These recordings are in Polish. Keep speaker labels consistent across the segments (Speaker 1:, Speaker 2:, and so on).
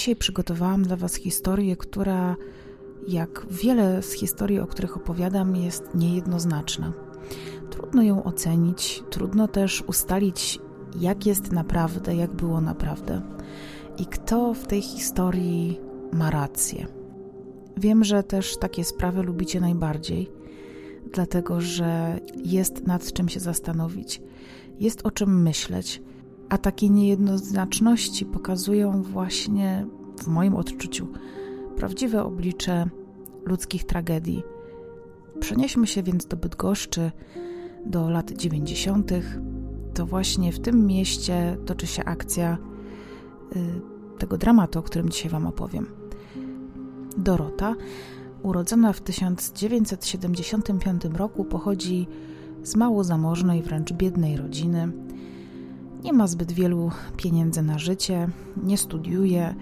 Speaker 1: Dzisiaj przygotowałam dla Was historię, która, jak wiele z historii, o których opowiadam, jest niejednoznaczna. Trudno ją ocenić, trudno też ustalić, jak jest naprawdę, jak było naprawdę i kto w tej historii ma rację. Wiem, że też takie sprawy lubicie najbardziej, dlatego że jest nad czym się zastanowić, jest o czym myśleć, a takie niejednoznaczności pokazują właśnie w moim odczuciu prawdziwe oblicze ludzkich tragedii. Przenieśmy się więc do Bydgoszczy, do lat 90. To właśnie w tym mieście toczy się akcja y, tego dramatu, o którym dzisiaj Wam opowiem. Dorota, urodzona w 1975 roku, pochodzi z mało zamożnej, wręcz biednej rodziny. Nie ma zbyt wielu pieniędzy na życie, nie studiuje,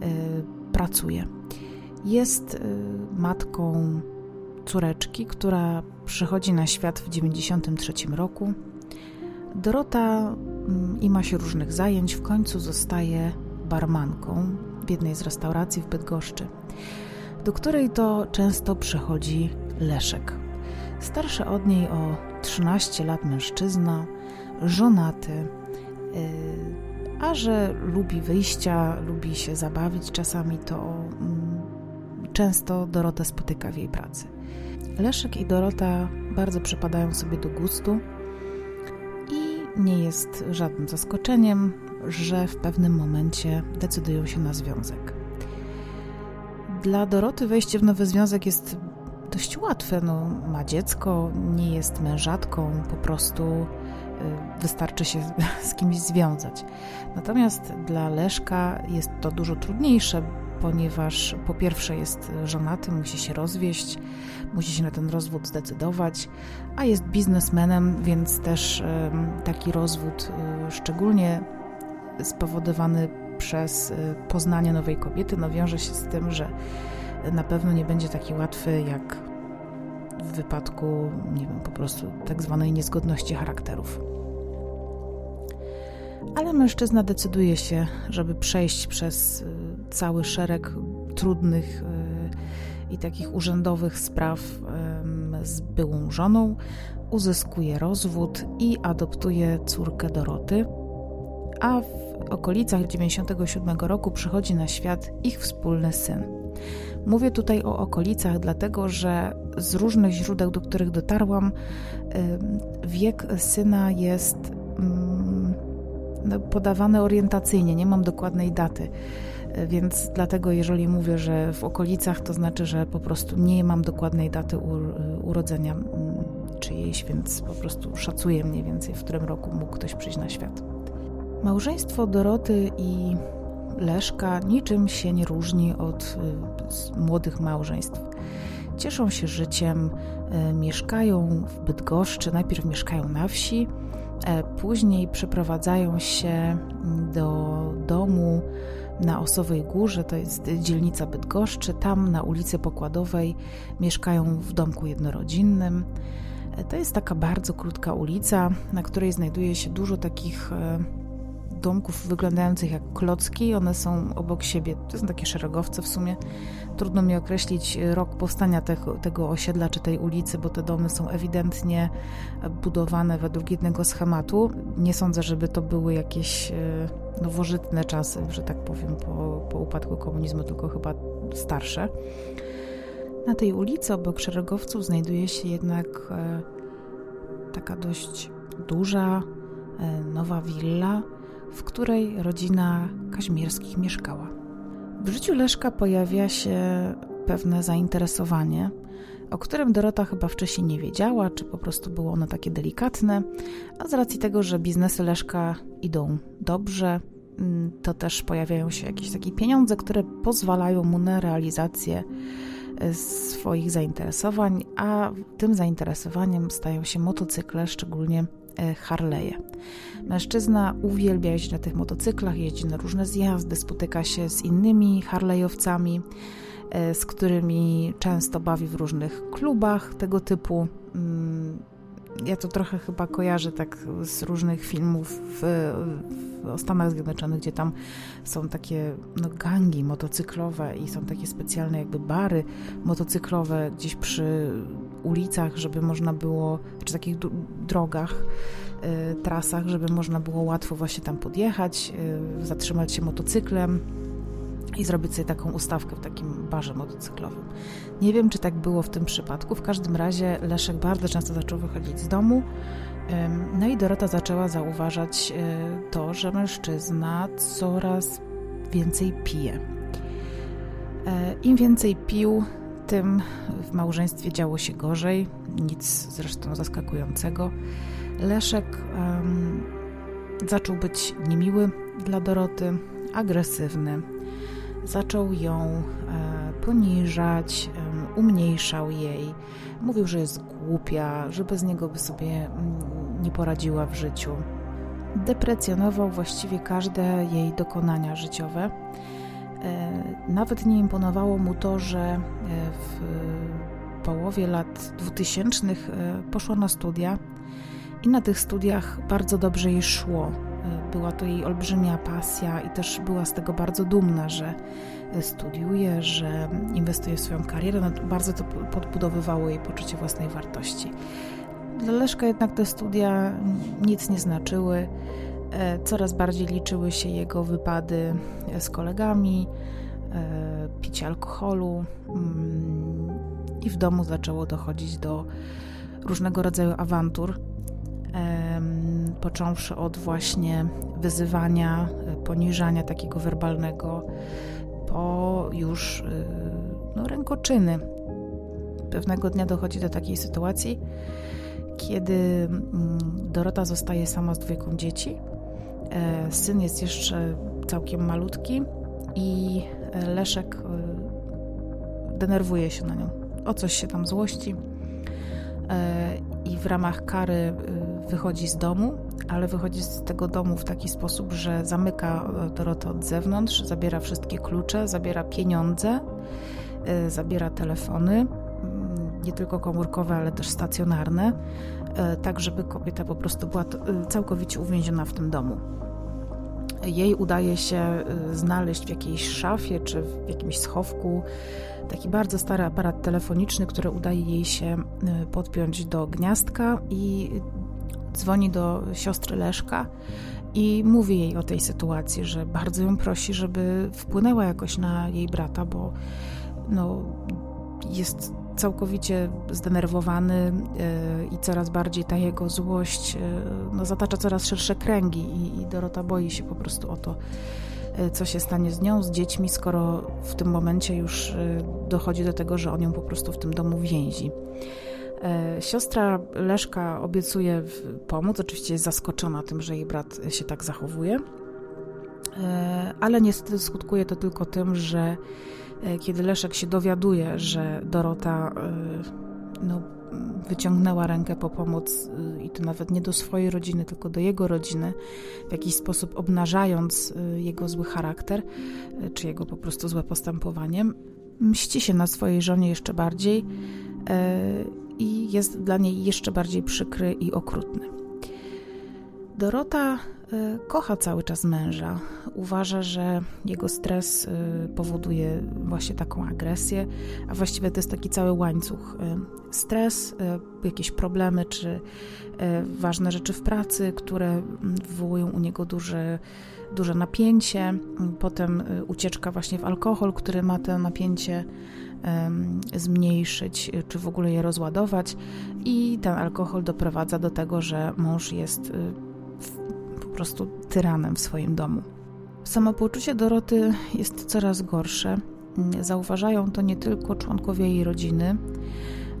Speaker 1: yy, pracuje. Jest yy, matką córeczki, która przychodzi na świat w 1993 roku. Dorota yy, i ma się różnych zajęć, w końcu zostaje barmanką w jednej z restauracji w Bydgoszczy, do której to często przychodzi Leszek. Starszy od niej o 13 lat mężczyzna, żonaty, a że lubi wyjścia, lubi się zabawić czasami, to mm, często Dorota spotyka w jej pracy. Leszek i Dorota bardzo przypadają sobie do gustu i nie jest żadnym zaskoczeniem, że w pewnym momencie decydują się na związek. Dla Doroty wejście w nowy związek jest dość łatwe. No, ma dziecko, nie jest mężatką, po prostu wystarczy się z kimś związać. Natomiast dla Leszka jest to dużo trudniejsze, ponieważ po pierwsze jest żonaty, musi się rozwieść, musi się na ten rozwód zdecydować, a jest biznesmenem, więc też taki rozwód, y, szczególnie spowodowany przez y, poznanie nowej kobiety, no wiąże się z tym, że na pewno nie będzie taki łatwy jak w wypadku, nie wiem, po prostu tak zwanej niezgodności charakterów. Ale mężczyzna decyduje się, żeby przejść przez y, cały szereg trudnych y, i takich urzędowych spraw z byłą żoną, uzyskuje rozwód i adoptuje córkę Doroty, a w okolicach 97 roku przychodzi na świat ich wspólny syn. Mówię tutaj o okolicach, dlatego że z różnych źródeł, do których dotarłam, wiek syna jest mm, no, podawany orientacyjnie, nie mam dokładnej daty. Więc dlatego, jeżeli mówię, że w okolicach, to znaczy, że po prostu nie mam dokładnej daty urodzenia mm, czyjejś, więc po prostu szacuję mniej więcej, w którym roku mógł ktoś przyjść na świat. Małżeństwo Doroty i Leszka niczym się nie różni od y, młodych małżeństw. Cieszą się życiem, y, mieszkają w Bydgoszczy, najpierw mieszkają na wsi, e, później przeprowadzają się do domu na Osowej Górze, to jest dzielnica Bydgoszczy, tam na ulicy Pokładowej mieszkają w domku jednorodzinnym. E, to jest taka bardzo krótka ulica, na której znajduje się dużo takich e, domków wyglądających jak klocki. One są obok siebie. To są takie szeregowce w sumie. Trudno mi określić rok powstania tego, tego osiedla czy tej ulicy, bo te domy są ewidentnie budowane według jednego schematu. Nie sądzę, żeby to były jakieś e, nowożytne czasy, że tak powiem, po, po upadku komunizmu, tylko chyba starsze. Na tej ulicy obok szeregowców znajduje się jednak e, taka dość duża, e, nowa willa, w której rodzina Kaźmierskich mieszkała. W życiu Leszka pojawia się pewne zainteresowanie, o którym Dorota chyba wcześniej nie wiedziała, czy po prostu było ono takie delikatne, a z racji tego, że biznesy Leszka idą dobrze, mm, to też pojawiają się jakieś takie pieniądze, które pozwalają mu na realizację e, swoich zainteresowań, a tym zainteresowaniem stają się motocykle, szczególnie Harley'e. Mężczyzna uwielbia jeździć na tych motocyklach, jeździ na różne zjazdy, spotyka się z innymi Harley'owcami, e, z którymi często bawi w różnych klubach tego typu. Mm, ja to trochę chyba kojarzę tak z różnych filmów w, w Stanach Zjednoczonych, gdzie tam są takie no, gangi motocyklowe i są takie specjalne jakby bary motocyklowe gdzieś przy ulicach, żeby można było, czy takich drogach, y, trasach, żeby można było łatwo właśnie tam podjechać, y, zatrzymać się motocyklem i zrobić sobie taką ustawkę w takim barze motocyklowym. Nie wiem, czy tak było w tym przypadku. W każdym razie Leszek bardzo często zaczął wychodzić z domu. No i Dorota zaczęła zauważać e, to, że mężczyzna coraz więcej pije. Im więcej pił, tym w małżeństwie działo się gorzej. Nic zresztą zaskakującego. Leszek um, zaczął być niemiły dla Doroty, agresywny zaczął ją e, poniżać, umniejszał jej, mówił, że jest głupia, że bez niego by sobie mm, nie poradziła w życiu. Deprecjonował właściwie każde jej dokonania życiowe. E, nawet nie imponowało mu to, że e, w połowie lat 2000 poszła na studia i na tych studiach bardzo dobrze jej szło. Była to jej olbrzymia pasja i też była z tego bardzo dumna, że studiuje, że inwestuje w swoją karierę. No, bardzo to podbudowywało jej poczucie własnej wartości. Dla Leszka jednak te studia nic nie znaczyły. E, coraz bardziej liczyły się jego wypady z kolegami, e, picie alkoholu mm, i w domu zaczęło dochodzić do różnego rodzaju awantur począwszy od właśnie wyzywania, e, poniżania takiego werbalnego, po już e, no, rękoczyny. Pewnego dnia dochodzi do takiej sytuacji, kiedy mm, Dorota zostaje sama z dwójką dzieci. E, syn jest jeszcze całkiem malutki i Leszek denerwuje się na nią. O coś się tam złości i w ramach kary wychodzi z domu, ale wychodzi z tego domu w taki sposób, że zamyka e, Dorotę od zewnątrz, zabiera wszystkie klucze, zabiera pieniądze, e, zabiera telefony, nie tylko komórkowe, ale też stacjonarne, e, tak żeby kobieta po prostu była całkowicie uwięziona w tym domu. Jej udaje się znaleźć w jakiejś szafie czy w jakimś schowku taki bardzo stary aparat telefoniczny, który udaje jej się podpiąć do gniazdka i dzwoni do siostry Leszka i mówi jej o tej sytuacji, że bardzo ją prosi, żeby wpłynęła jakoś na jej brata, bo no, jest całkowicie zdenerwowany yy, i coraz bardziej ta jego złość yy, no, zatacza coraz szersze kręgi i, Dorota boi się po prostu o to, yy, co się stanie z nią, z dziećmi, skoro w tym momencie już dochodzi do tego, że on ją po prostu w tym domu więzi. E, siostra Leszka obiecuje pomóc, oczywiście jest zaskoczona tym, że jej brat się tak zachowuje, e, ale niestety skutkuje to tylko tym, że e, kiedy Leszek się dowiaduje, że Dorota no, wyciągnęła rękę po pomoc i to nawet nie do swojej rodziny, tylko do jego rodziny, w jakiś sposób obnażając jego zły charakter, czy jego po prostu złe postępowanie, mści się na swojej żonie jeszcze bardziej i jest dla niej jeszcze bardziej przykry i okrutny. Dorota e, kocha cały czas męża. Uważa, że jego stres e, powoduje właśnie taką agresję, a właściwie to jest taki cały łańcuch. E, stres, jakieś problemy czy ważne rzeczy w pracy, które wywołują u niego duże, duże napięcie, potem ucieczka właśnie w alkohol, który ma to napięcie zmniejszyć, czy w ogóle je rozładować, i ten alkohol doprowadza do tego, że mąż jest y, po prostu tyranem w swoim domu. Samopoczucie Doroty jest coraz gorsze. Zauważają to nie tylko członkowie jej rodziny,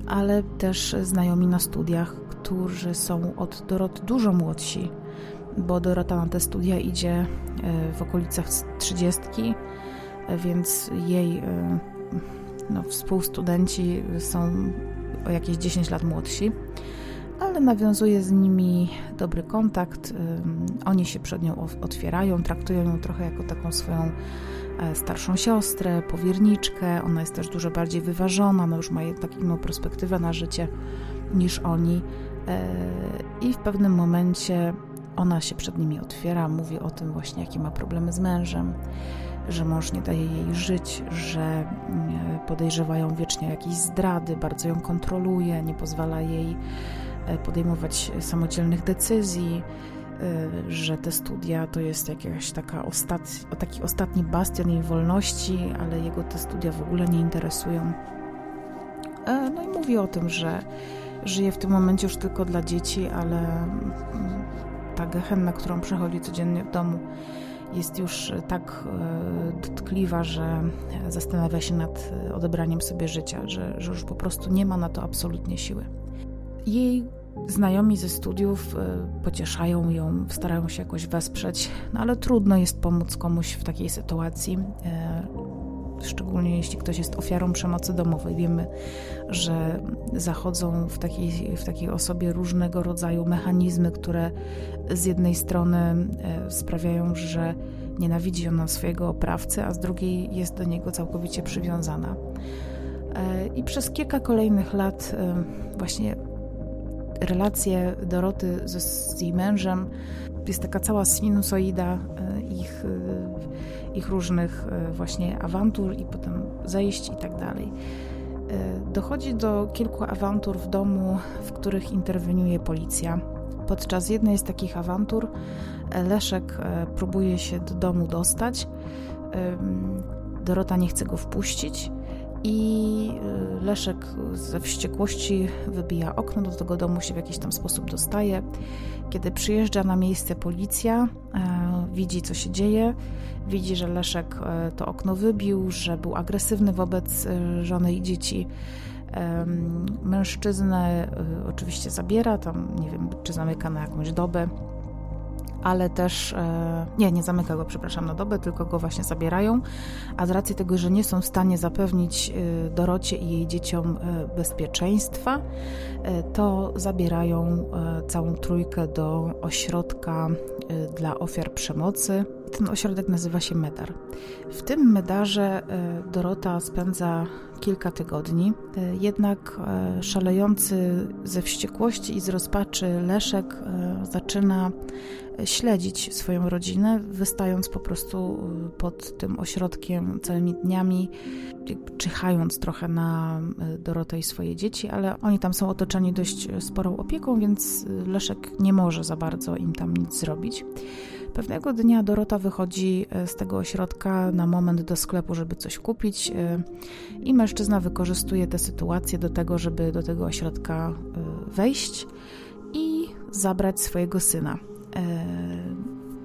Speaker 1: ale też znajomi na studiach, którzy są od Doroty dużo młodsi, bo Dorota na te studia idzie y, w okolicach trzydziestki, więc jej y, no, współstudenci są o jakieś 10 lat młodsi, ale nawiązuje z nimi dobry kontakt. Oni się przed nią otwierają, traktują ją trochę jako taką swoją e, starszą siostrę, powierniczkę. Ona jest też dużo bardziej wyważona, ona już ma tak inną perspektywę na życie niż oni. I w pewnym momencie ona się przed nimi otwiera, mówi o tym właśnie, jakie ma problemy z mężem, że mąż nie daje jej żyć, że mm, podejrzewają wiecznie jakieś zdrady, bardzo ją kontroluje, nie pozwala jej e, podejmować samodzielnych decyzji, e, że te studia to jest jakaś taka ostat... taki ostatni bastion jej wolności, ale jego te studia w ogóle nie interesują. E, no i mówi o tym, że żyje w tym momencie już tylko dla dzieci, ale mm, ta gehenna, którą przechodzi codziennie w domu, jest już tak e, dotkliwa, że zastanawia się nad odebraniem sobie życia, że, że już po prostu nie ma na to absolutnie siły. Jej znajomi ze studiów e, pocieszają ją, starają się jakoś wesprzeć, no ale trudno jest pomóc komuś w takiej sytuacji. E, szczególnie jeśli ktoś jest ofiarą przemocy domowej. Wiemy, że zachodzą w takiej, w takiej osobie różnego rodzaju mechanizmy, które z jednej strony e, sprawiają, że nienawidzi ona swojego oprawcy, a z drugiej jest do niego całkowicie przywiązana. I przez kilka kolejnych lat właśnie relacje Doroty z, z jej mężem jest taka cała sinusoida ich ich różnych e, właśnie awantur i potem zejść i tak dalej. E, dochodzi do kilku awantur w domu, w których interweniuje policja. Podczas jednej z takich awantur e, Leszek próbuje się do domu dostać. Dorota nie chce go wpuścić i Leszek ze wściekłości wybija okno, do tego domu się w jakiś tam sposób dostaje. Kiedy przyjeżdża na miejsce policja, widzi co się dzieje, widzi, że Leszek e, to okno wybił, że był agresywny wobec e, żony i dzieci. Mężczyznę e, oczywiście zabiera, tam nie wiem, czy zamyka na jakąś dobę, ale też nie, nie zamyka go, przepraszam, na dobę, tylko go właśnie zabierają, a z racji tego, że nie są w stanie zapewnić Dorocie i jej dzieciom bezpieczeństwa, to zabierają całą trójkę do ośrodka dla ofiar przemocy ten ośrodek nazywa się Medar. W tym Medarze e, Dorota spędza kilka tygodni, e, jednak e, szalejący ze wściekłości i z rozpaczy Leszek zaczyna śledzić swoją rodzinę, wystając po prostu pod tym ośrodkiem całymi dniami, czyhając trochę na Dorotę i swoje dzieci, ale oni tam są otoczeni dość sporą opieką, więc Leszek nie może za bardzo im tam nic zrobić. Pewnego dnia Dorota wychodzi e, z tego ośrodka na moment do sklepu, żeby coś kupić, e, i mężczyzna wykorzystuje tę sytuację do tego, żeby do tego ośrodka e, wejść i zabrać swojego syna.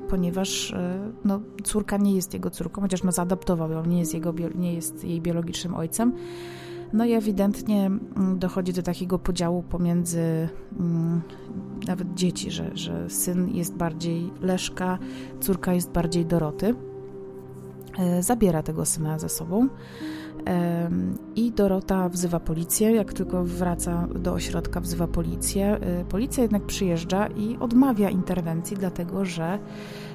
Speaker 1: Ponieważ no, córka nie jest jego córką, chociaż no, zaadaptował ją, nie jest, jego, nie jest jej biologicznym ojcem no i ewidentnie mm, dochodzi do takiego podziału pomiędzy mm, nawet dzieci, że, że syn jest bardziej Leszka, córka jest bardziej Doroty. E, zabiera tego syna ze sobą. I Dorota wzywa policję. Jak tylko wraca do ośrodka, wzywa policję. E, policja jednak przyjeżdża i odmawia interwencji, dlatego że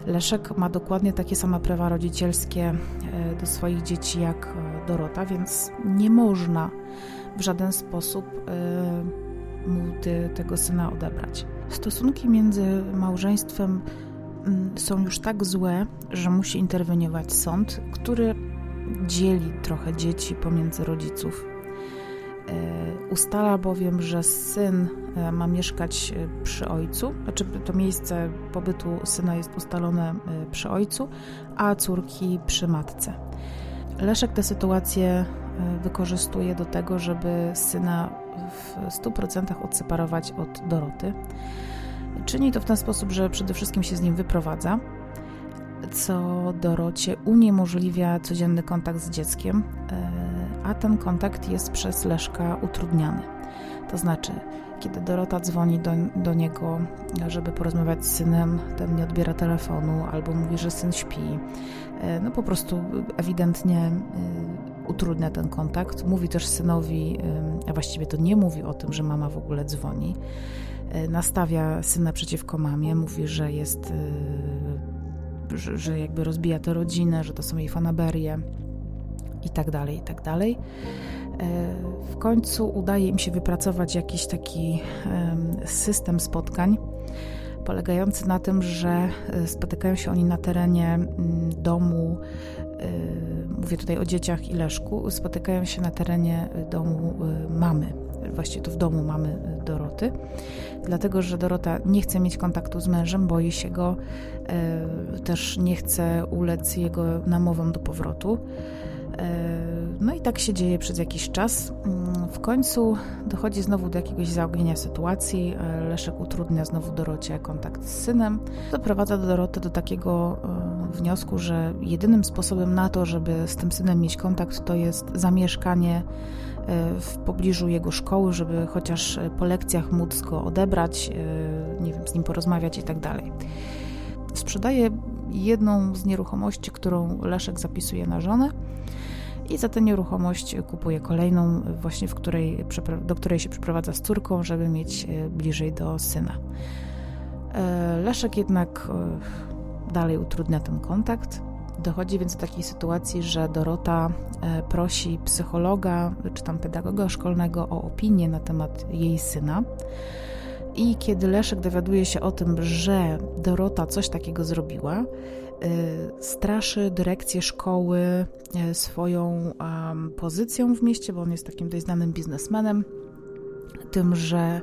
Speaker 1: Leszek ma dokładnie takie same prawa rodzicielskie e, do swoich dzieci jak Dorota, więc nie można w żaden sposób mu tego syna odebrać. Stosunki między małżeństwem mm, są już tak złe, że musi interweniować sąd, który dzieli trochę dzieci pomiędzy rodziców. E, ustala bowiem, że syn e, ma mieszkać e, przy ojcu, znaczy to miejsce pobytu syna jest ustalone przy ojcu, a córki przy matce. Leszek tę sytuację wykorzystuje do tego, żeby syna w 100% odseparować od Doroty. Czyni to w ten sposób, że przede wszystkim się z nim wyprowadza, co Dorocie uniemożliwia codzienny kontakt z dzieckiem, e, a ten kontakt jest przez Leszka utrudniany. To znaczy, kiedy Dorota dzwoni do, do niego, żeby porozmawiać z synem, ten nie odbiera telefonu albo mówi, że syn śpi. E, no po prostu ewidentnie e, utrudnia ten kontakt. Mówi też synowi, a właściwie to nie mówi o tym, że mama w ogóle dzwoni. Nastawia syna przeciwko mamie, mówi, że jest, że, że jakby rozbija tę rodzinę, że to są jej fanaberie i tak dalej, i tak dalej. W końcu udaje im się wypracować jakiś taki system spotkań, polegający na tym, że spotykają się oni na terenie domu mówię tutaj o dzieciach i Leszku, spotykają się na terenie domu mamy właściwie to w domu mamy y, Doroty, dlatego że Dorota nie chce mieć kontaktu z mężem, boi się go, e, też nie chce ulec jego namowom do powrotu. E, no i tak się dzieje przez jakiś czas. Mm, w końcu dochodzi znowu do jakiegoś zaognienia sytuacji. Leszek utrudnia znowu Dorocie kontakt z synem. Doprowadza do Doroty do takiego wniosku, że jedynym sposobem na to, żeby z tym synem mieć kontakt, to jest zamieszkanie w pobliżu jego szkoły, żeby chociaż po lekcjach móc go odebrać, e, nie wiem, z nim porozmawiać i tak dalej. Sprzedaje jedną z nieruchomości, którą Leszek zapisuje na żonę i za tę nieruchomość kupuje kolejną, właśnie w której, do której się przeprowadza z córką, żeby mieć e, bliżej do syna. Leszek jednak dalej utrudnia ten kontakt. Dochodzi więc do takiej sytuacji, że Dorota e, prosi psychologa czy tam pedagoga szkolnego o opinię na temat jej syna. I kiedy Leszek dowiaduje się o tym, że Dorota coś takiego zrobiła, e, straszy dyrekcję szkoły e, swoją pozycją w mieście, bo on jest takim dość znanym biznesmenem, tym, że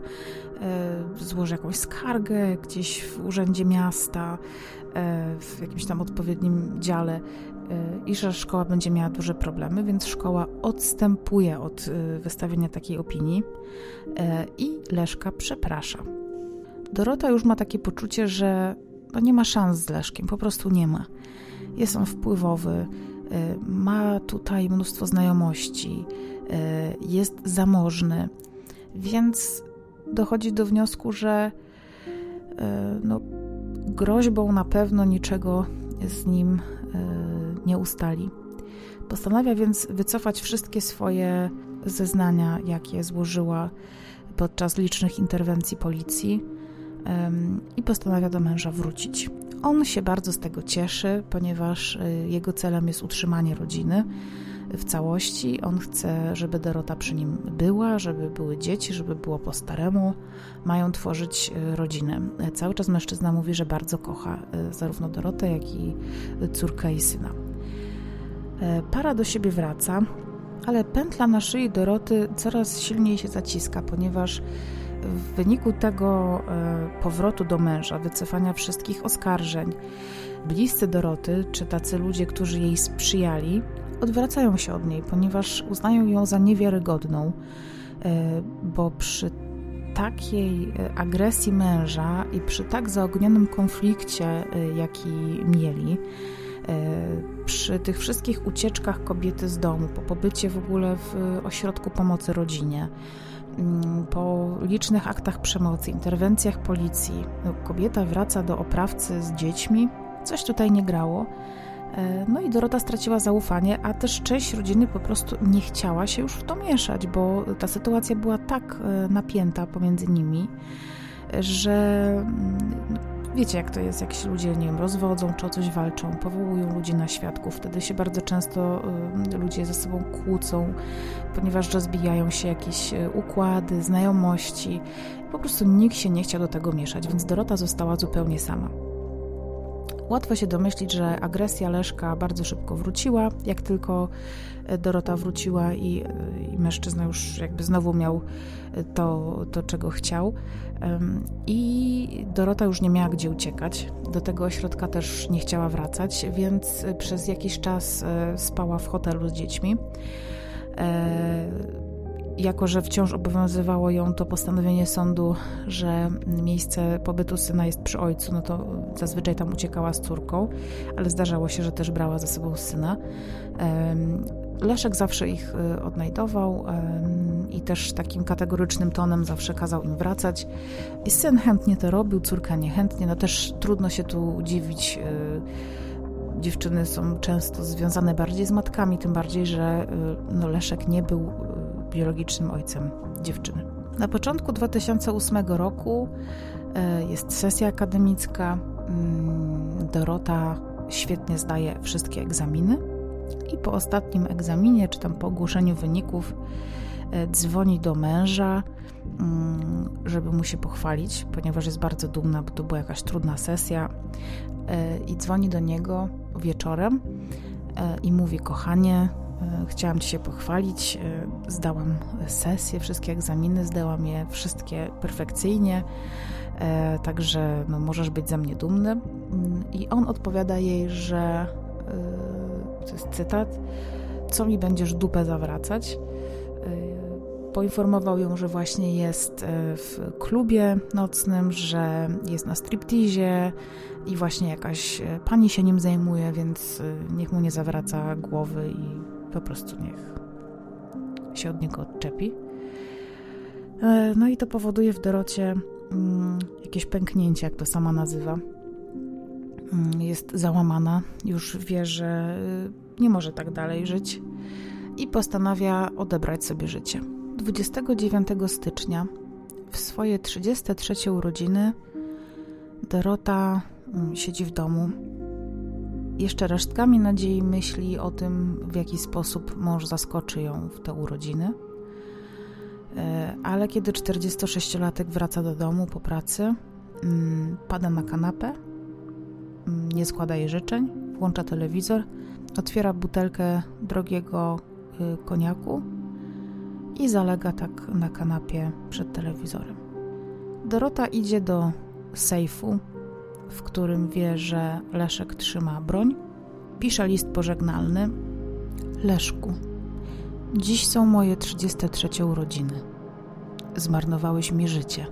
Speaker 1: złoży jakąś skargę gdzieś w urzędzie miasta, E, w jakimś tam odpowiednim dziale e, i że szkoła będzie miała duże problemy, więc szkoła odstępuje od e, wystawienia takiej opinii i Leszka przeprasza. Dorota już ma takie poczucie, że no nie ma szans z Leszkiem, po prostu nie ma. Jest on wpływowy, ma tutaj mnóstwo znajomości, jest zamożny, więc dochodzi do wniosku, że no, groźbą na pewno niczego z nim e, nie ustali. Postanawia więc wycofać wszystkie swoje zeznania, jakie złożyła podczas licznych interwencji policji i postanawia do męża wrócić. On się bardzo z tego cieszy, ponieważ e, jego celem jest utrzymanie rodziny w całości. On chce, żeby Dorota przy nim była, żeby były dzieci, żeby było po staremu. Mają tworzyć e, rodzinę. Cały czas mężczyzna mówi, że bardzo kocha e, zarówno Dorotę, jak i córkę i syna. E, para do siebie wraca, ale pętla na szyi Doroty coraz silniej się zaciska, ponieważ w wyniku tego powrotu do męża, wycofania wszystkich oskarżeń, bliscy Doroty, czy tacy ludzie, którzy jej sprzyjali, odwracają się od niej, ponieważ uznają ją za niewiarygodną, e, bo przy takiej e, agresji męża i przy tak zaognionym konflikcie, e, jaki mieli, przy tych wszystkich ucieczkach kobiety z domu, po pobycie w ogóle w ośrodku pomocy rodzinie, mm, po licznych aktach przemocy, interwencjach policji, no, kobieta wraca do oprawcy z dziećmi, coś tutaj nie grało. E, no i Dorota straciła zaufanie, a też część rodziny po prostu nie chciała się już w to mieszać, bo ta sytuacja była tak e, napięta pomiędzy nimi, że mm, wiecie jak to jest, jak się ludzie, nie wiem, rozwodzą czy o coś walczą, powołują ludzi na świadków, wtedy się bardzo często e, ludzie ze sobą kłócą, ponieważ rozbijają się jakieś układy, znajomości. Po prostu nikt się nie chciał do tego mieszać, więc Dorota została zupełnie sama. Łatwo się domyślić, że agresja Leszka bardzo szybko wróciła. Jak tylko e, Dorota wróciła i, e, i mężczyzna już jakby znowu miał e, to, to, czego chciał. I Dorota już nie miała gdzie uciekać. Do tego ośrodka też nie chciała wracać, więc przez jakiś czas spała w hotelu z dziećmi jako że wciąż obowiązywało ją to postanowienie sądu, że miejsce pobytu syna jest przy ojcu, no to zazwyczaj tam uciekała z córką, ale zdarzało się, że też brała ze sobą syna. Leszek zawsze ich y, odnajdował i też takim kategorycznym tonem zawsze kazał im wracać. I syn chętnie to robił, córka niechętnie. No też trudno się tu dziwić. Y, dziewczyny są często związane bardziej z matkami, tym bardziej, że y, no Leszek nie był biologicznym ojcem dziewczyny. Na początku 2008 roku e, jest sesja akademicka. Mm, Dorota świetnie zdaje wszystkie egzaminy i po ostatnim egzaminie, czy tam po ogłoszeniu wyników, e, dzwoni do męża, mm, żeby mu się pochwalić, ponieważ jest bardzo dumna, bo to była jakaś trudna sesja. E, I dzwoni do niego wieczorem i mówi: Kochanie, chciałam Ci się pochwalić. Zdałam sesję, wszystkie egzaminy, zdałam je wszystkie perfekcyjnie. E, także no, możesz być ze mnie dumny. Mm, I on odpowiada jej, że e, to jest cytat, co mi będziesz dupę zawracać. E, poinformował ją, że właśnie jest w klubie nocnym, że jest na striptizie i właśnie jakaś pani się nim zajmuje, więc niech mu nie zawraca głowy i po prostu niech się od niego odczepi. No i to powoduje w Dorocie Mm, jakieś pęknięcie, jak to sama nazywa. Mm, jest załamana, już wie, że y, nie może tak dalej żyć i postanawia odebrać sobie życie. 29 stycznia, w swoje 33 urodziny, Dorota mm, siedzi w domu. Jeszcze resztkami nadziei myśli o tym, w jaki sposób mąż zaskoczy ją w te urodziny. E, ale kiedy 46-latek wraca do domu po pracy, mm, pada na kanapę, mm, nie składa jej życzeń, włącza telewizor, otwiera butelkę drogiego y, koniaku i zalega tak na kanapie przed telewizorem. Dorota idzie do sejfu, w którym wie, że Leszek trzyma broń. Pisze list pożegnalny. Leszku, Dziś są moje 33 urodziny. Zmarnowałeś mi życie.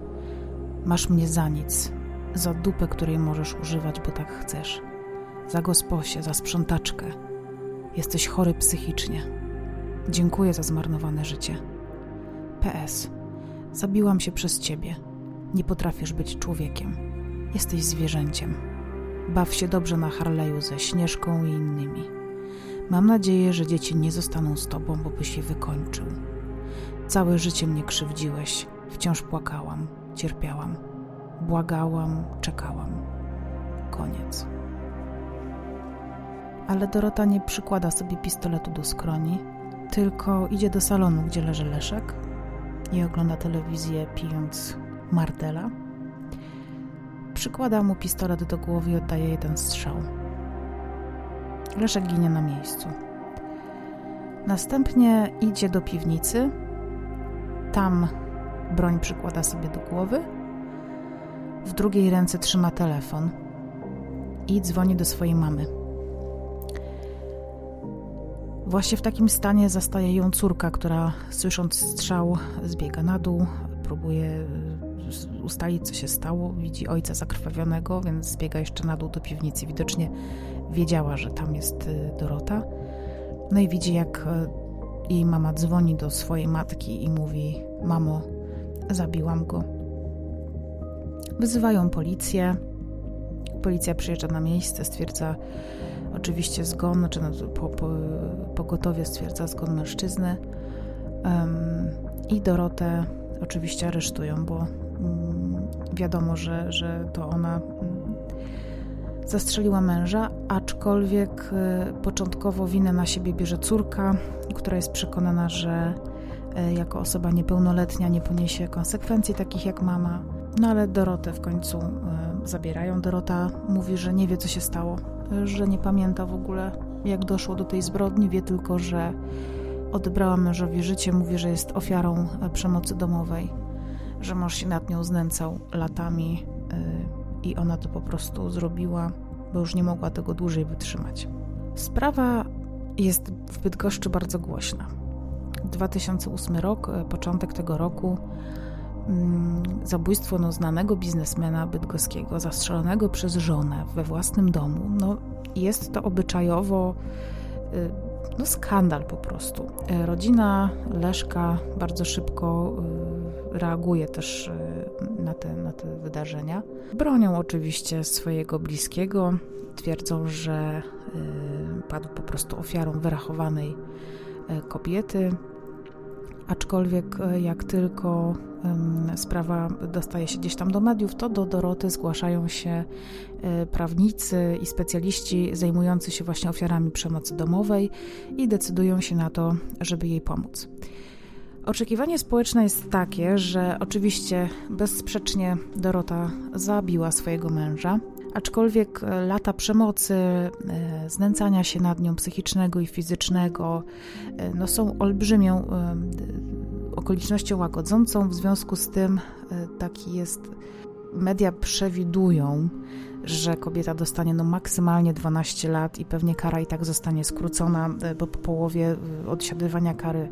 Speaker 1: Masz mnie za nic, za dupę, której możesz używać, bo tak chcesz. Za gosposię, za sprzątaczkę. Jesteś chory psychicznie. Dziękuję za zmarnowane życie. PS. Zabiłam się przez ciebie. Nie potrafisz być człowiekiem. Jesteś zwierzęciem. Baw się dobrze na Harleju ze Śnieżką i innymi. Mam nadzieję, że dzieci nie zostaną z tobą, bo byś je wykończył. Całe życie mnie krzywdziłeś, wciąż płakałam, cierpiałam, błagałam, czekałam. Koniec. Ale Dorota nie przykłada sobie pistoletu do skroni, tylko idzie do salonu, gdzie leży Leszek i ogląda telewizję, pijąc martela. Przykłada mu pistolet do głowy i oddaje jeden strzał. Leszek ginie na miejscu. Następnie idzie do piwnicy. Tam broń przykłada sobie do głowy. W drugiej ręce trzyma telefon i dzwoni do swojej mamy. Właśnie w takim stanie zastaje ją córka, która słysząc strzał zbiega na dół, próbuje ustalić, co się stało. Widzi ojca zakrwawionego, więc zbiega jeszcze na dół do piwnicy. Widocznie wiedziała, że tam jest y, Dorota. No i widzi, jak y, jej mama dzwoni do swojej matki i mówi: Mamo, zabiłam go. Wyzywają policję. Policja przyjeżdża na miejsce, stwierdza oczywiście zgon, znaczy no, po, po, pogotowie stwierdza zgon mężczyzny. Um, I Dorotę oczywiście aresztują, bo wiadomo, że, że to ona zastrzeliła męża, aczkolwiek e, początkowo winę na siebie bierze córka, która jest przekonana, że e, jako osoba niepełnoletnia nie poniesie konsekwencji takich jak mama. No ale Dorotę w końcu e, zabierają. Dorota mówi, że nie wie co się stało, że nie pamięta w ogóle jak doszło do tej zbrodni, wie tylko, że odebrała mężowi życie, mówi, że jest ofiarą przemocy domowej, że mąż się nad nią znęcał latami i ona to po prostu zrobiła, bo już nie mogła tego dłużej wytrzymać. Sprawa jest w Bydgoszczy bardzo głośna. 2008 rok, e, początek tego roku, mm, zabójstwo no, znanego biznesmena bydgoskiego, zastrzelonego przez żonę we własnym domu. No, jest to obyczajowo e, no, skandal po prostu. E, rodzina Leszka bardzo szybko reaguje też na te, na te wydarzenia. Bronią oczywiście swojego bliskiego, twierdzą, że padł po prostu ofiarą wyrachowanej kobiety. Aczkolwiek jak tylko sprawa dostaje się gdzieś tam do mediów, to do Doroty zgłaszają się prawnicy i specjaliści zajmujący się właśnie ofiarami przemocy domowej i decydują się na to, żeby jej pomóc. Oczekiwanie społeczne jest takie, że oczywiście bezsprzecznie Dorota zabiła swojego męża, aczkolwiek e, lata przemocy, e, znęcania się nad nią psychicznego i fizycznego e, no, są olbrzymią okolicznością łagodzącą. W związku z tym taki jest, media przewidują, że kobieta dostanie no maksymalnie 12 lat i pewnie kara i tak zostanie skrócona, bo po połowie odsiadywania kary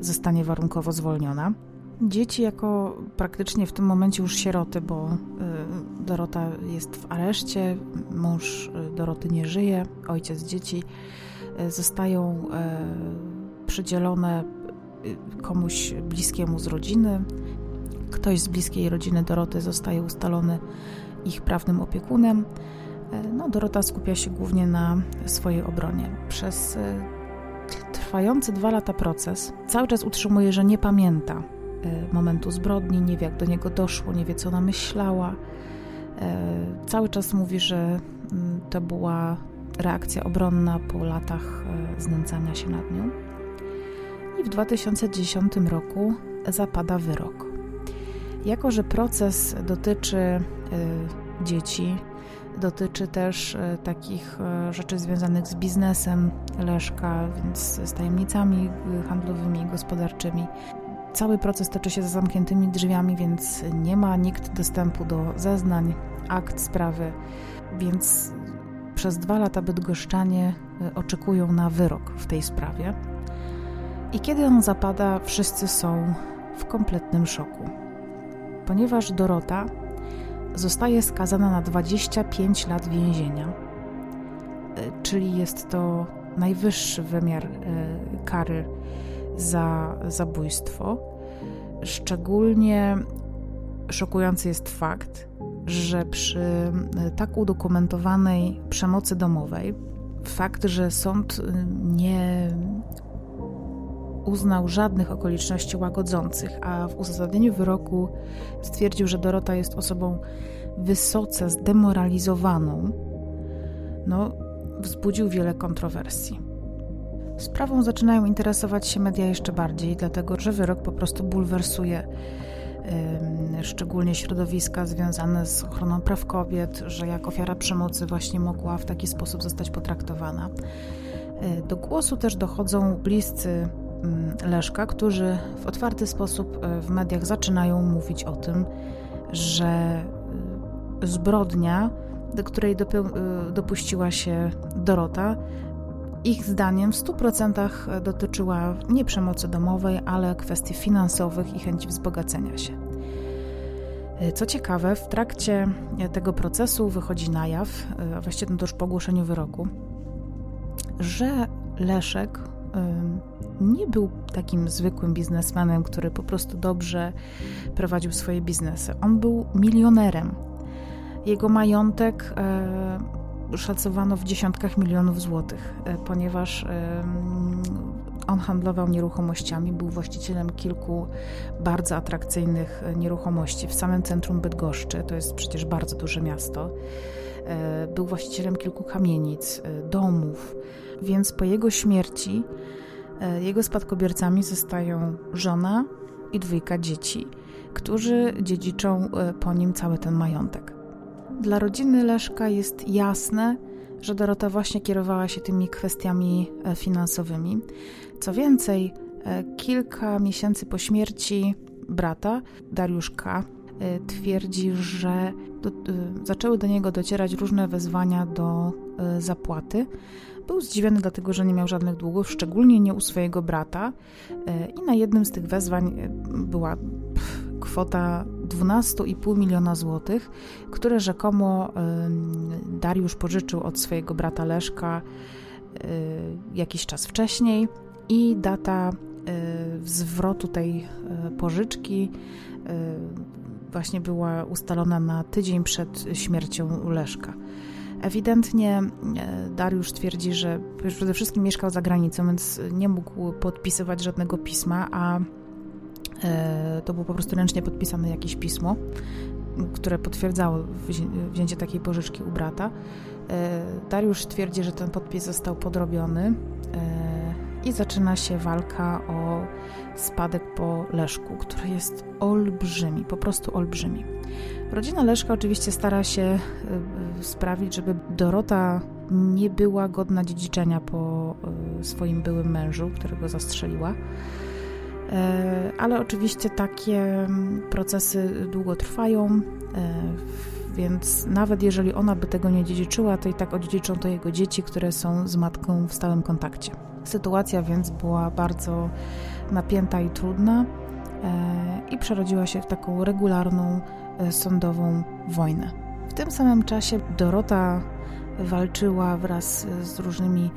Speaker 1: zostanie warunkowo zwolniona. Dzieci jako praktycznie w tym momencie już sieroty, bo y, Dorota jest w areszcie, mąż y, Doroty nie żyje, ojciec dzieci y, zostają przydzielone komuś bliskiemu z rodziny. Ktoś z bliskiej rodziny Doroty zostaje ustalony ich prawnym opiekunem. No, Dorota skupia się głównie na swojej obronie. Przez trwający dwa lata proces cały czas utrzymuje, że nie pamięta momentu zbrodni, nie wie jak do niego doszło, nie wie co ona myślała. E, cały czas mówi, że mm, to była reakcja obronna po latach e, znęcania się nad nią. I w 2010 roku zapada wyrok. Jako, że proces dotyczy dzieci, Dotyczy też e, takich e, rzeczy związanych z biznesem Leszka, więc z tajemnicami e, handlowymi i gospodarczymi. Cały proces toczy się za zamkniętymi drzwiami, więc nie ma nikt dostępu do zeznań, akt sprawy, więc przez dwa lata bydgoszczanie oczekują na wyrok w tej sprawie. I kiedy on zapada, wszyscy są w kompletnym szoku, ponieważ Dorota zostaje skazana na 25 lat więzienia, e, czyli jest to najwyższy wymiar e, kary za zabójstwo. Szczególnie szokujący jest fakt, że przy e, tak udokumentowanej przemocy domowej, fakt, że sąd nie uznał żadnych okoliczności łagodzących, a w uzasadnieniu wyroku stwierdził, że Dorota jest osobą wysoce zdemoralizowaną, no, wzbudził wiele kontrowersji. Sprawą zaczynają interesować się media jeszcze bardziej, dlatego że wyrok po prostu bulwersuje szczególnie środowiska związane z ochroną praw kobiet, że jak ofiara przemocy właśnie mogła w taki sposób zostać potraktowana. E, do głosu też dochodzą bliscy Mm, Leszka, którzy w otwarty sposób e, w mediach zaczynają mówić o tym, że e, zbrodnia, do której dopuściła się Dorota, ich zdaniem w 100% dotyczyła nie przemocy domowej, ale kwestii finansowych i chęci wzbogacenia się. Co ciekawe, w trakcie tego procesu wychodzi na jaw, a właściwie to już po ogłoszeniu wyroku, że Leszek nie był takim zwykłym biznesmenem, który po prostu dobrze prowadził swoje biznesy. On był milionerem. Jego majątek e, szacowano w dziesiątkach milionów złotych, e, ponieważ e, on handlował nieruchomościami, był właścicielem kilku bardzo atrakcyjnych nieruchomości w samym centrum Bydgoszczy, to jest przecież bardzo duże miasto. Był właścicielem kilku kamienic, domów, więc po jego śmierci E, jego spadkobiercami zostają żona i dwójka dzieci, którzy dziedziczą e, po nim cały ten majątek. Dla rodziny Leszka jest jasne, że Dorota właśnie kierowała się tymi kwestiami e, finansowymi. Co więcej, kilka miesięcy po śmierci brata, Dariuszka, twierdzi, że do, zaczęły do niego docierać różne wezwania do zapłaty, był zdziwiony dlatego, że nie miał żadnych długów, szczególnie nie u swojego brata e, i na jednym z tych wezwań e, była kwota 12,5 miliona złotych, które rzekomo Dariusz pożyczył od swojego brata Leszka e, jakiś czas wcześniej i data zwrotu tej pożyczki właśnie była ustalona na tydzień przed śmiercią Leszka. Ewidentnie e, Dariusz twierdzi, że przede wszystkim mieszkał za granicą, więc nie mógł podpisywać żadnego pisma, a To było po prostu ręcznie podpisane jakieś pismo, które potwierdzało wzięcie takiej pożyczki u brata. Dariusz twierdzi, że ten podpis został podrobiony i zaczyna się walka o spadek po Leszku, który jest olbrzymi, po prostu olbrzymi. Rodzina Leszka oczywiście stara się sprawić, żeby Dorota nie była godna dziedziczenia po swoim byłym mężu, którego zastrzeliła. E, ale oczywiście takie mm, procesy długo trwają, e, więc nawet jeżeli ona by tego nie dziedziczyła, to i tak odziedziczą to jego dzieci, które są z matką w stałym kontakcie. Sytuacja więc była bardzo napięta i trudna e, i przerodziła się w taką regularną sądową wojnę. W tym samym czasie Dorota walczyła wraz z różnymi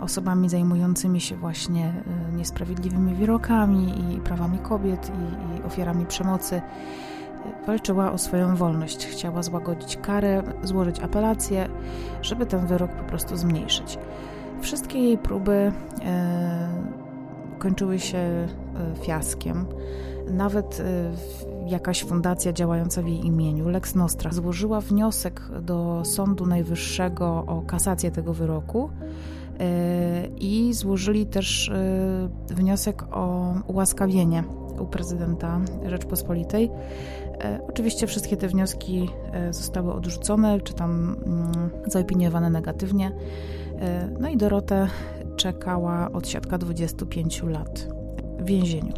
Speaker 1: osobami zajmującymi się właśnie niesprawiedliwymi wyrokami i prawami kobiet i, i ofiarami przemocy. Walczyła o swoją wolność, chciała złagodzić karę, złożyć apelację, żeby ten wyrok po prostu zmniejszyć. Wszystkie jej próby e, kończyły się e, fiaskiem. Nawet e, jakaś fundacja działająca w jej imieniu, Lex Nostra, złożyła wniosek do Sądu Najwyższego o kasację tego wyroku i złożyli też wniosek o ułaskawienie u prezydenta Rzeczpospolitej. Oczywiście wszystkie te wnioski zostały odrzucone, czy tam mm, zaopiniowane negatywnie. E, no i Dorotę czekała odsiadka 25 lat w więzieniu.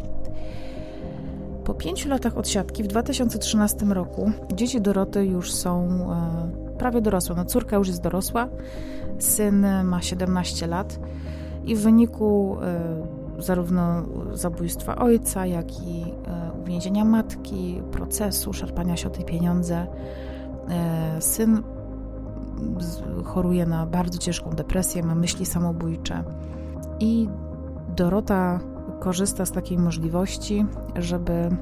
Speaker 1: Po pięciu latach odsiadki w 2013 roku dzieci Doroty już są e, prawie dorosłe. No córka już jest dorosła, syn ma 17 lat i w wyniku e, zarówno zabójstwa ojca, jak i uwięzienia matki, procesu, szarpania się o te pieniądze, syn choruje na bardzo ciężką depresję, ma myśli samobójcze. I Dorota korzysta z takiej możliwości, żeby mm,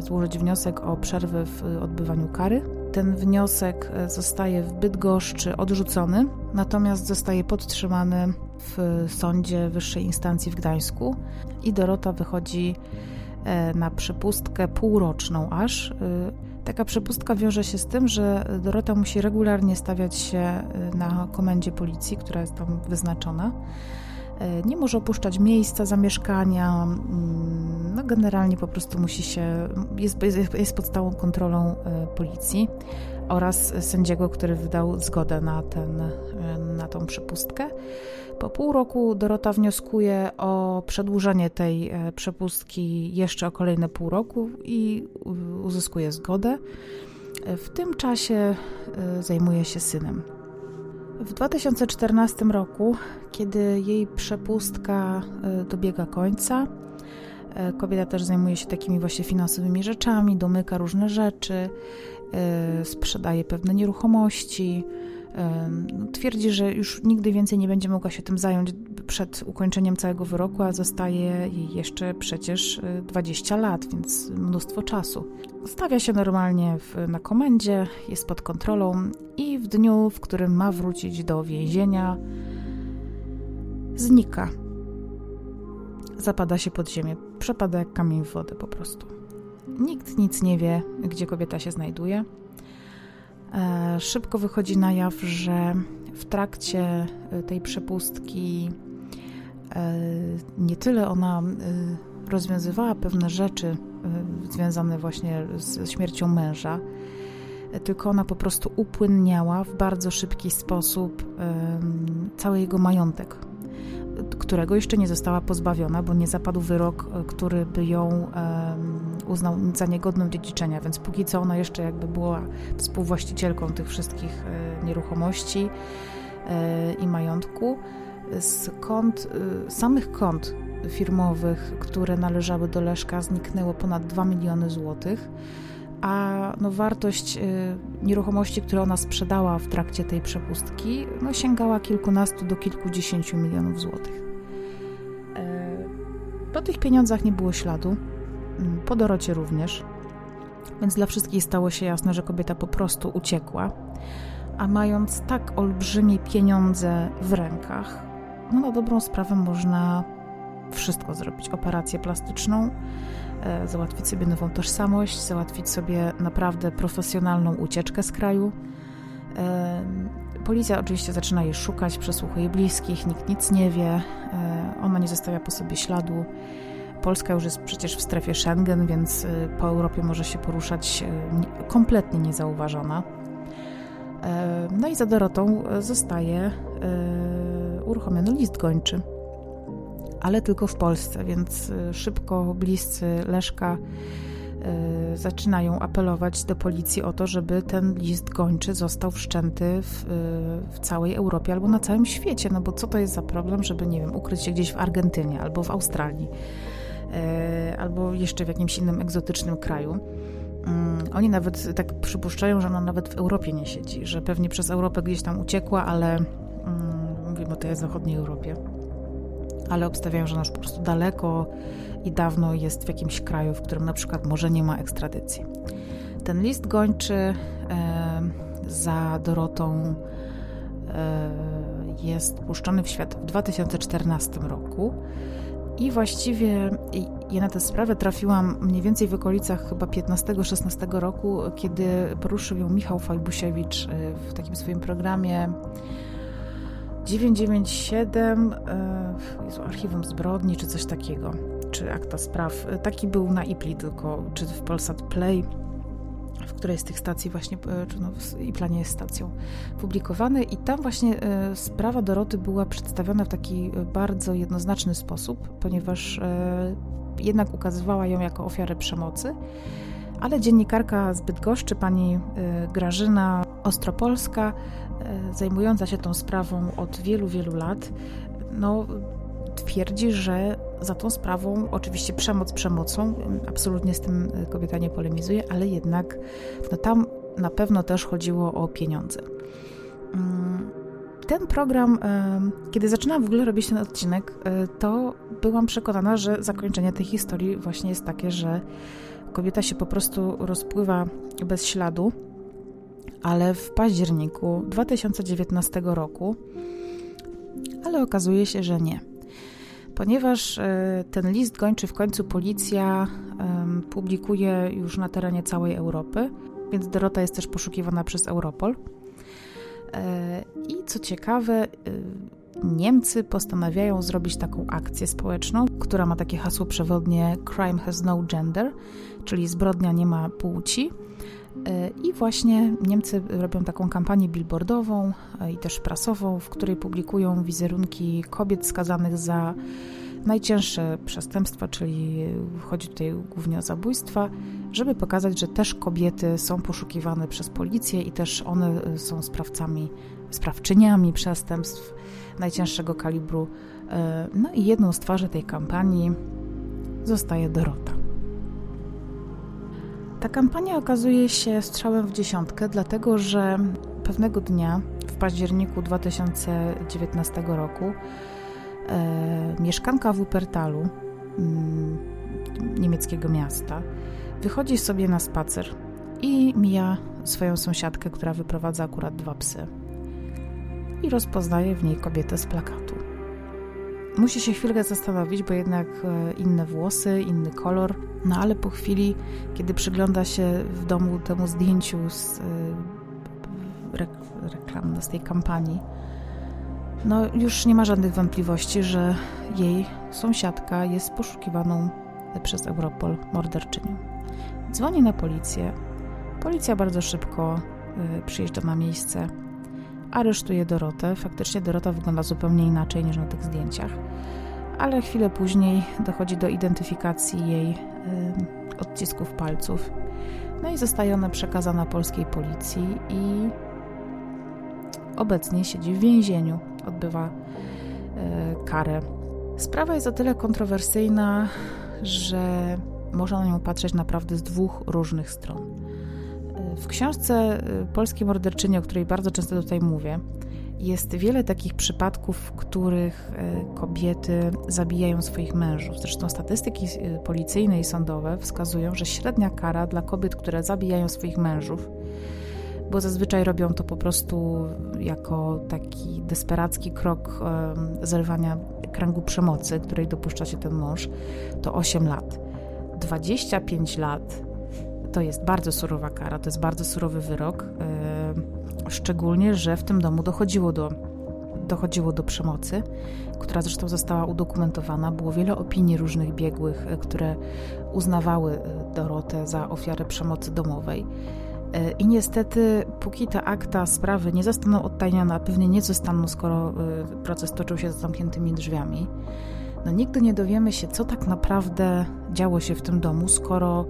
Speaker 1: złożyć wniosek o przerwę w odbywaniu kary. Ten wniosek e, zostaje w Bydgoszczy odrzucony, natomiast zostaje podtrzymany w sądzie wyższej instancji w Gdańsku i Dorota wychodzi e, na przepustkę półroczną aż e, Taka przepustka wiąże się z tym, że Dorota musi regularnie stawiać się na komendzie policji, która jest tam wyznaczona. Nie może opuszczać miejsca zamieszkania, mm, no generalnie po prostu musi się, jest, jest, pod stałą kontrolą y, policji oraz sędziego, który wydał zgodę na, ten, na tą przepustkę. Po pół roku Dorota wnioskuje o przedłużenie tej e, przepustki jeszcze o kolejne pół roku i uzyskuje zgodę. W tym czasie e, zajmuje się synem. W 2014 roku, kiedy jej przepustka e, dobiega końca, kobieta też zajmuje się takimi właśnie finansowymi rzeczami, domyka różne rzeczy, sprzedaje pewne nieruchomości, Twierdzi, że już nigdy więcej nie będzie mogła się tym zająć przed ukończeniem całego wyroku, a zostaje jej jeszcze przecież 20 y, lat, więc mnóstwo czasu. Stawia się normalnie w, na komendzie, jest pod kontrolą i w dniu, w którym ma wrócić do więzienia, znika. Zapada się pod ziemię, przepada jak kamień w wodę po prostu. Nikt nic nie wie, gdzie kobieta się znajduje. E, szybko wychodzi na jaw, że w trakcie e, tej przepustki e, nie tyle ona rozwiązywała pewne rzeczy związane właśnie z śmiercią męża, tylko ona po prostu upłynniała w bardzo szybki sposób cały jego majątek którego jeszcze nie została pozbawiona, bo nie zapadł wyrok, e, który by ją uznał za niegodną dziedziczenia, więc póki co ona jeszcze jakby była współwłaścicielką tych wszystkich e, nieruchomości e, i majątku. Z kont, samych kont firmowych, które należały do Leszka, zniknęło ponad 2 miliony złotych a no, wartość y, nieruchomości, które ona sprzedała w trakcie tej przepustki, no, sięgała kilkunastu do kilkudziesięciu milionów złotych. E, po tych pieniądzach nie było śladu, mm, po Dorocie również, więc dla wszystkich stało się jasne, że kobieta po prostu uciekła, a mając tak olbrzymie pieniądze w rękach, no na dobrą sprawę można wszystko zrobić. Operację plastyczną, załatwić sobie nową tożsamość, załatwić sobie naprawdę profesjonalną ucieczkę z kraju. E, policja oczywiście zaczyna jej szukać, przesłuchuje bliskich, nikt nic nie wie, e, ona nie zostawia po sobie śladu. Polska już jest przecież w strefie Schengen, więc po Europie może się poruszać kompletnie niezauważona. No i za Dorotą zostaje uruchomiony list gończy ale tylko w Polsce, więc y, szybko bliscy Leszka y, zaczynają apelować do policji o to, żeby ten list gończy został wszczęty w, y, w, całej Europie albo na całym świecie. No bo co to jest za problem, żeby, nie wiem, ukryć się gdzieś w Argentynie albo w Australii, albo jeszcze w jakimś innym egzotycznym kraju. Mm, oni nawet tak przypuszczają, że ona nawet w Europie nie siedzi, że pewnie przez Europę gdzieś tam uciekła, ale mm, mówimy o tej zachodniej Europie ale obstawiają, że już po prostu daleko i dawno jest w jakimś kraju, w którym na przykład może nie ma ekstradycji. Ten list gończy e, za Dorotą e, jest puszczony w świat w 2014 roku. I właściwie ja na tę sprawę trafiłam mniej więcej w okolicach chyba 15-16 roku, kiedy poruszył ją Michał Fajbusiewicz e, w takim swoim programie 997, e, Jezu, Archiwum Zbrodni, czy coś takiego, czy Akta Spraw. E, taki był na IPLI tylko, czy w Polsat Play, w której z tych stacji właśnie, e, czy no, w IPLANie jest stacją, publikowany i tam właśnie sprawa Doroty była przedstawiona w taki bardzo jednoznaczny sposób, ponieważ jednak ukazywała ją jako ofiarę przemocy, ale dziennikarka z Bydgoszczy, pani Grażyna Ostropolska, zajmująca się tą sprawą od wielu, wielu lat, no, twierdzi, że za tą sprawą, oczywiście przemoc przemocą, absolutnie z tym kobieta nie polemizuje, ale jednak no, tam na pewno też chodziło o pieniądze. Mm, ten program, e, kiedy zaczynałam w ogóle robić ten odcinek, e, to byłam przekonana, że zakończenie tej historii właśnie jest takie, że kobieta się po prostu rozpływa bez śladu ale w październiku 2019 roku, ale okazuje się, że nie. Ponieważ e, ten list gończy w końcu policja publikuje już na terenie całej Europy, więc Dorota jest też poszukiwana przez Europol. E, I co ciekawe, e, Niemcy postanawiają zrobić taką akcję społeczną, która ma takie hasło przewodnie Crime has no gender, czyli zbrodnia nie ma płci. E, I właśnie Niemcy robią taką kampanię billboardową e, i też prasową, w której publikują wizerunki kobiet skazanych za najcięższe przestępstwa, czyli chodzi tutaj głównie o zabójstwa, żeby pokazać, że też kobiety są poszukiwane przez policję i też one e, są sprawcami, sprawczyniami przestępstw najcięższego kalibru. No i jedną z twarzy tej kampanii zostaje Dorota. Ta kampania okazuje się strzałem w dziesiątkę, dlatego że pewnego dnia w październiku 2019 roku e, mieszkanka Wuppertalu, mm, niemieckiego miasta, wychodzi sobie na spacer i mija swoją sąsiadkę, która wyprowadza akurat dwa psy. I rozpoznaje w niej kobietę z plakatu. Musi się chwilkę zastanowić, bo jednak e, inne włosy, inny kolor. No ale po chwili, kiedy przygląda się w domu temu zdjęciu z e, reklam, z tej kampanii, no już nie ma żadnych wątpliwości, że jej sąsiadka jest poszukiwaną przez Europol morderczynią. Dzwoni na policję. Policja bardzo szybko e, przyjeżdża na miejsce aresztuje Dorotę. Faktycznie Dorota wygląda zupełnie inaczej niż na tych zdjęciach, ale chwilę później dochodzi do identyfikacji jej y, odcisków palców. No i zostaje ona przekazana polskiej policji i obecnie siedzi w więzieniu, odbywa y, karę. Sprawa jest o tyle kontrowersyjna, że można na nią patrzeć naprawdę z dwóch różnych stron. W książce y, Polskie Morderczynie, o której bardzo często tutaj mówię, jest wiele takich przypadków, w których y, kobiety zabijają swoich mężów. Zresztą statystyki y, policyjne i sądowe wskazują, że średnia kara dla kobiet, które zabijają swoich mężów, bo zazwyczaj robią to po prostu jako taki desperacki krok zerwania kręgu przemocy, której dopuszcza się ten mąż, to 8 lat. 25 lat to jest bardzo surowa kara, to jest bardzo surowy wyrok, szczególnie, że w tym domu dochodziło do, dochodziło do przemocy, która zresztą została udokumentowana. Było wiele opinii różnych biegłych, e, które uznawały e, Dorotę za ofiarę przemocy domowej. E, I niestety, póki te akta sprawy nie zostaną odtajnione, a pewnie nie zostaną, skoro proces toczył się z zamkniętymi drzwiami, no nigdy nie dowiemy się, co tak naprawdę działo się w tym domu, skoro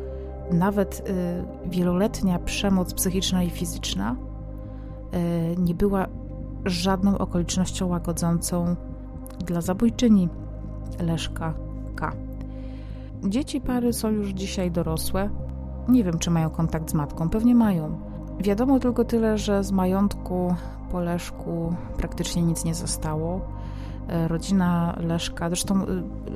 Speaker 1: nawet wieloletnia przemoc psychiczna i fizyczna nie była żadną okolicznością łagodzącą dla zabójczyni Leszka K. Dzieci pary są już dzisiaj dorosłe. Nie wiem, czy mają kontakt z matką, pewnie mają. Wiadomo tylko tyle, że z majątku po Leszku praktycznie nic nie zostało. E, rodzina Leszka. Zresztą e,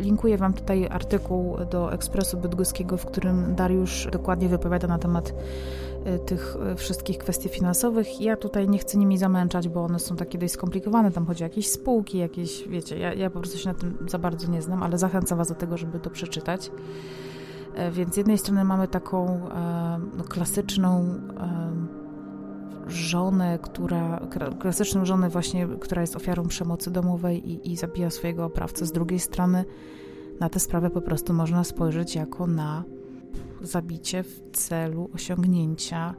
Speaker 1: linkuję Wam tutaj artykuł do Ekspresu Bydgoskiego, w którym Dariusz dokładnie wypowiada na temat e, tych wszystkich kwestii finansowych. Ja tutaj nie chcę nimi zamęczać, bo one są takie dość skomplikowane. Tam chodzi o jakieś spółki, jakieś, wiecie, ja, ja po prostu się na tym za bardzo nie znam, ale zachęcam Was do tego, żeby to przeczytać. Więc z jednej strony mamy taką no, klasyczną żonę, która, klasyczną żonę właśnie, która jest ofiarą przemocy domowej i, i zabija swojego oprawcę. Z drugiej strony na tę sprawę po prostu można spojrzeć jako na zabicie w celu osiągnięcia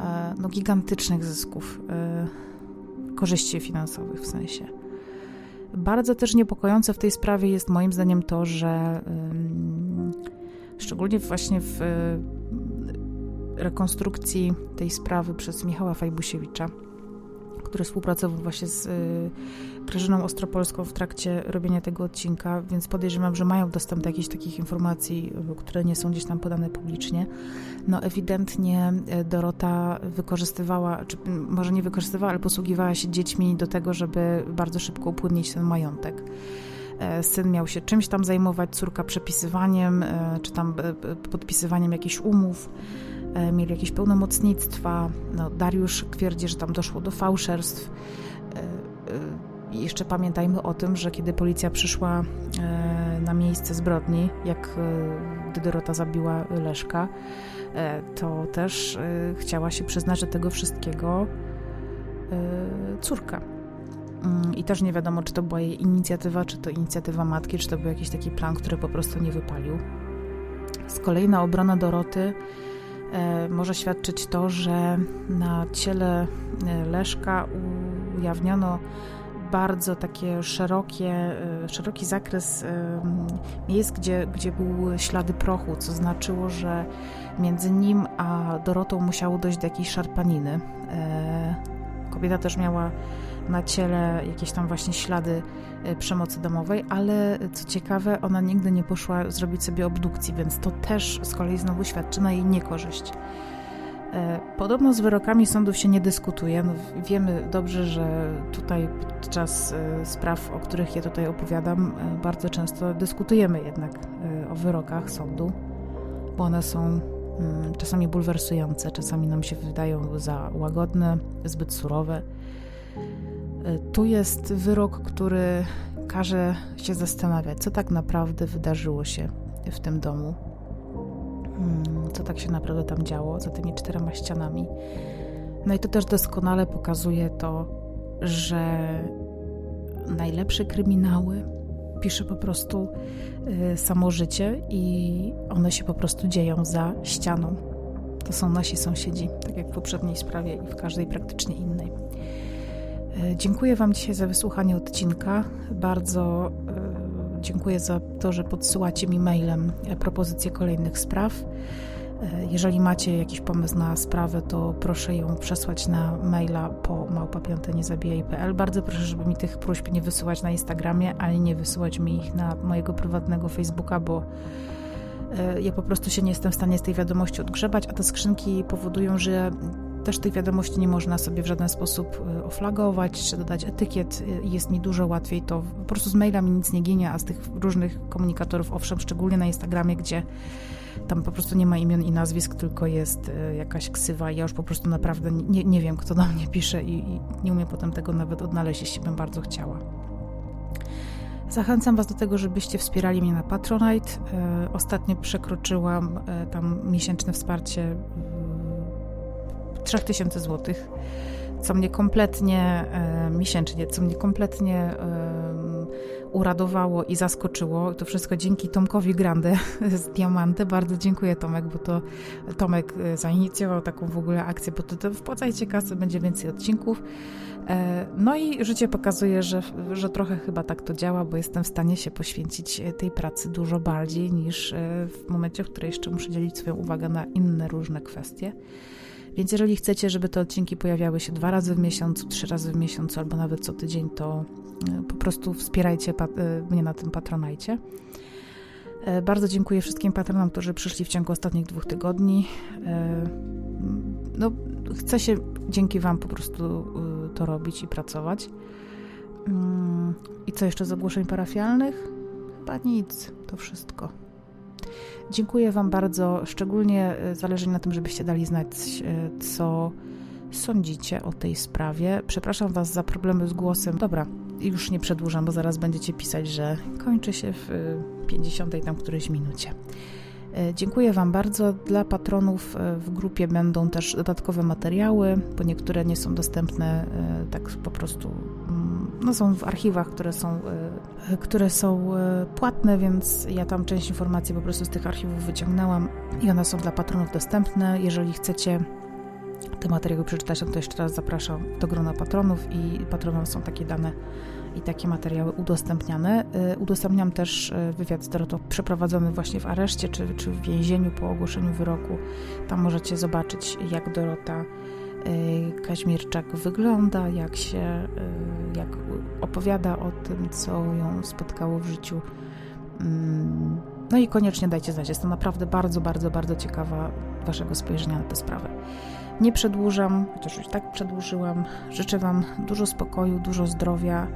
Speaker 1: e, no, gigantycznych zysków, e, korzyści finansowych w sensie. Bardzo też niepokojące w tej sprawie jest moim zdaniem to, że szczególnie właśnie w rekonstrukcji tej sprawy przez Michała Fajbusiewicza, który współpracował właśnie z y, Grażyną Ostropolską w trakcie robienia tego odcinka, więc podejrzewam, że mają dostęp do jakichś takich informacji, y, które nie są gdzieś tam podane publicznie. No ewidentnie y, Dorota wykorzystywała, czy może nie wykorzystywała, ale posługiwała się dziećmi do tego, żeby bardzo szybko upłynnić ten majątek e, syn miał się czymś tam zajmować, córka przepisywaniem, e, czy tam e, podpisywaniem jakichś umów. E, mieli jakieś pełnomocnictwa. No, Dariusz twierdzi, że tam doszło do fałszerstw. E, e, I jeszcze pamiętajmy o tym, że kiedy policja przyszła na miejsce zbrodni, jak gdy Dorota zabiła Leszka, to też chciała się przyznać do tego wszystkiego córka. Mm, I też nie wiadomo, czy to była jej inicjatywa, czy to inicjatywa matki, czy to był jakiś taki plan, który po prostu nie wypalił. Z kolei na obronę Doroty może świadczyć to, że na ciele e, Leszka ujawniono bardzo takie szerokie, e, szeroki zakres miejsc, gdzie, gdzie były ślady prochu, co znaczyło, że między nim a Dorotą musiało dojść do jakiejś szarpaniny. Kobieta też miała na ciele jakieś tam właśnie ślady e, przemocy domowej, ale co ciekawe, ona nigdy nie poszła zrobić sobie obdukcji, więc to też z kolei znowu świadczy na jej niekorzyść. E, podobno z wyrokami sądów się nie dyskutuje. No, wiemy dobrze, że tutaj podczas e, spraw, o których ja tutaj opowiadam, bardzo często dyskutujemy jednak o wyrokach sądu, bo one są mm, czasami bulwersujące, czasami nam się wydają za łagodne, zbyt surowe. E, tu jest wyrok, który każe się zastanawiać, co tak naprawdę wydarzyło się w tym domu, hmm, co tak się naprawdę tam działo za tymi czterema ścianami. No i to też doskonale pokazuje to, że najlepsze kryminały pisze po prostu y, samo życie i one się po prostu dzieją za ścianą. To są nasi sąsiedzi, tak jak w poprzedniej sprawie i w każdej praktycznie innej. E, dziękuję Wam dzisiaj za wysłuchanie odcinka. Bardzo e, dziękuję za to, że podsyłacie mi mailem e, propozycje kolejnych spraw. Jeżeli macie jakiś pomysł na sprawę, to proszę ją przesłać na maila po małpapiąteniezabijaj.pl. Bardzo proszę, żeby mi tych próśb nie wysyłać na Instagramie, ani nie wysyłać mi ich na mojego prywatnego Facebooka, bo ja po prostu się nie jestem w stanie z tej wiadomości odgrzebać, a te skrzynki powodują, że też tych wiadomości nie można sobie w żaden sposób y, oflagować czy dodać etykiet. Y, jest mi dużo łatwiej to. Po prostu z maila mi nic nie ginie, a z tych różnych komunikatorów, owszem, szczególnie na Instagramie, gdzie tam po prostu nie ma imion i nazwisk, tylko jest y, jakaś ksywa. Ja już po prostu naprawdę nie, nie wiem, kto do mnie pisze i, i nie umiem potem tego nawet odnaleźć, jeśli bym bardzo chciała. Zachęcam Was do tego, żebyście wspierali mnie na Patronite. Ostatnio przekroczyłam tam miesięczne wsparcie 3000 zł, co mnie kompletnie e, miesięcznie, co mnie kompletnie e, uradowało i zaskoczyło. To wszystko dzięki Tomkowi Grande z Diamanty. Bardzo dziękuję Tomek, bo to Tomek e, zainicjował taką w ogóle akcję, bo to, to wpłacajcie kasę, będzie więcej odcinków. E, no i życie pokazuje, że, że trochę chyba tak to działa, bo jestem w stanie się poświęcić tej pracy dużo bardziej niż w momencie, w którym jeszcze muszę dzielić swoją uwagę na inne różne kwestie. Więc jeżeli chcecie, żeby te odcinki pojawiały się dwa razy w miesiącu, trzy razy w miesiącu albo nawet co tydzień, to e, po prostu wspierajcie e, mnie na tym patronajcie. E, bardzo dziękuję wszystkim patronom, którzy przyszli w ciągu ostatnich dwóch tygodni. No, chcę się dzięki Wam po prostu to robić i pracować. Mm, I co jeszcze z ogłoszeń parafialnych? Chyba nic, to wszystko. Dziękuję Wam bardzo. Szczególnie e, zależy mi na tym, żebyście dali znać, e, co sądzicie o tej sprawie. Przepraszam Was za problemy z głosem. Dobra, już nie przedłużam, bo zaraz będziecie pisać, że kończy się w 50 e, tam którejś minucie. Dziękuję Wam bardzo. Dla patronów w grupie będą też dodatkowe materiały, bo niektóre nie są dostępne tak po prostu no, są w archiwach, które są, e, które są e, płatne, więc ja tam część informacji po prostu z tych archiwów wyciągnęłam i one są dla patronów dostępne. Jeżeli chcecie te materiały przeczytać, no to jeszcze raz zapraszam do grona patronów i patronom są takie dane i takie materiały udostępniane. E, udostępniam też wywiad z Dorotą przeprowadzony właśnie w areszcie czy, czy w więzieniu po ogłoszeniu wyroku. Tam możecie zobaczyć, jak Dorota Kaźmierczak wygląda, jak się, y, jak opowiada o tym, co ją spotkało w życiu. Mm, no i koniecznie dajcie znać. Jestem naprawdę bardzo, bardzo, bardzo ciekawa Waszego spojrzenia na tę sprawę. Nie przedłużam, chociaż już tak przedłużyłam. Życzę Wam dużo spokoju, dużo zdrowia.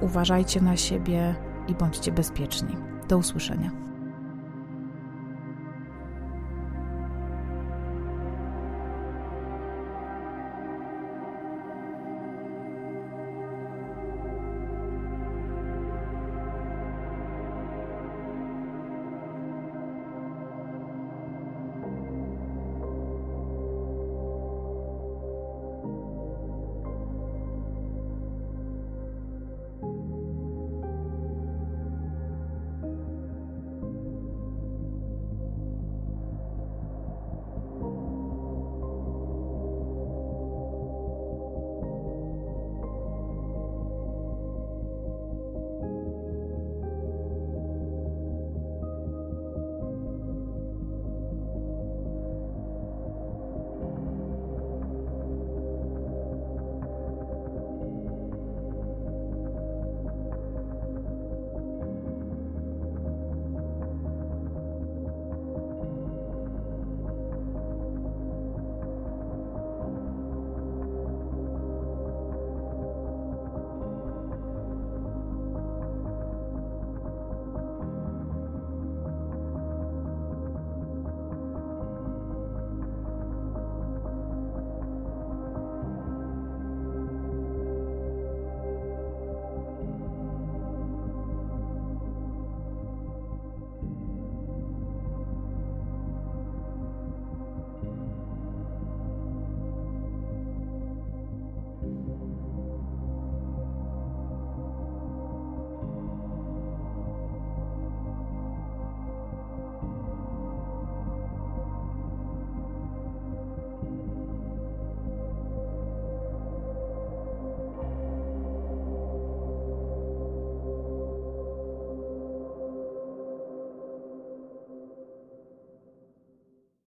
Speaker 1: Uważajcie na siebie i bądźcie bezpieczni. Do usłyszenia.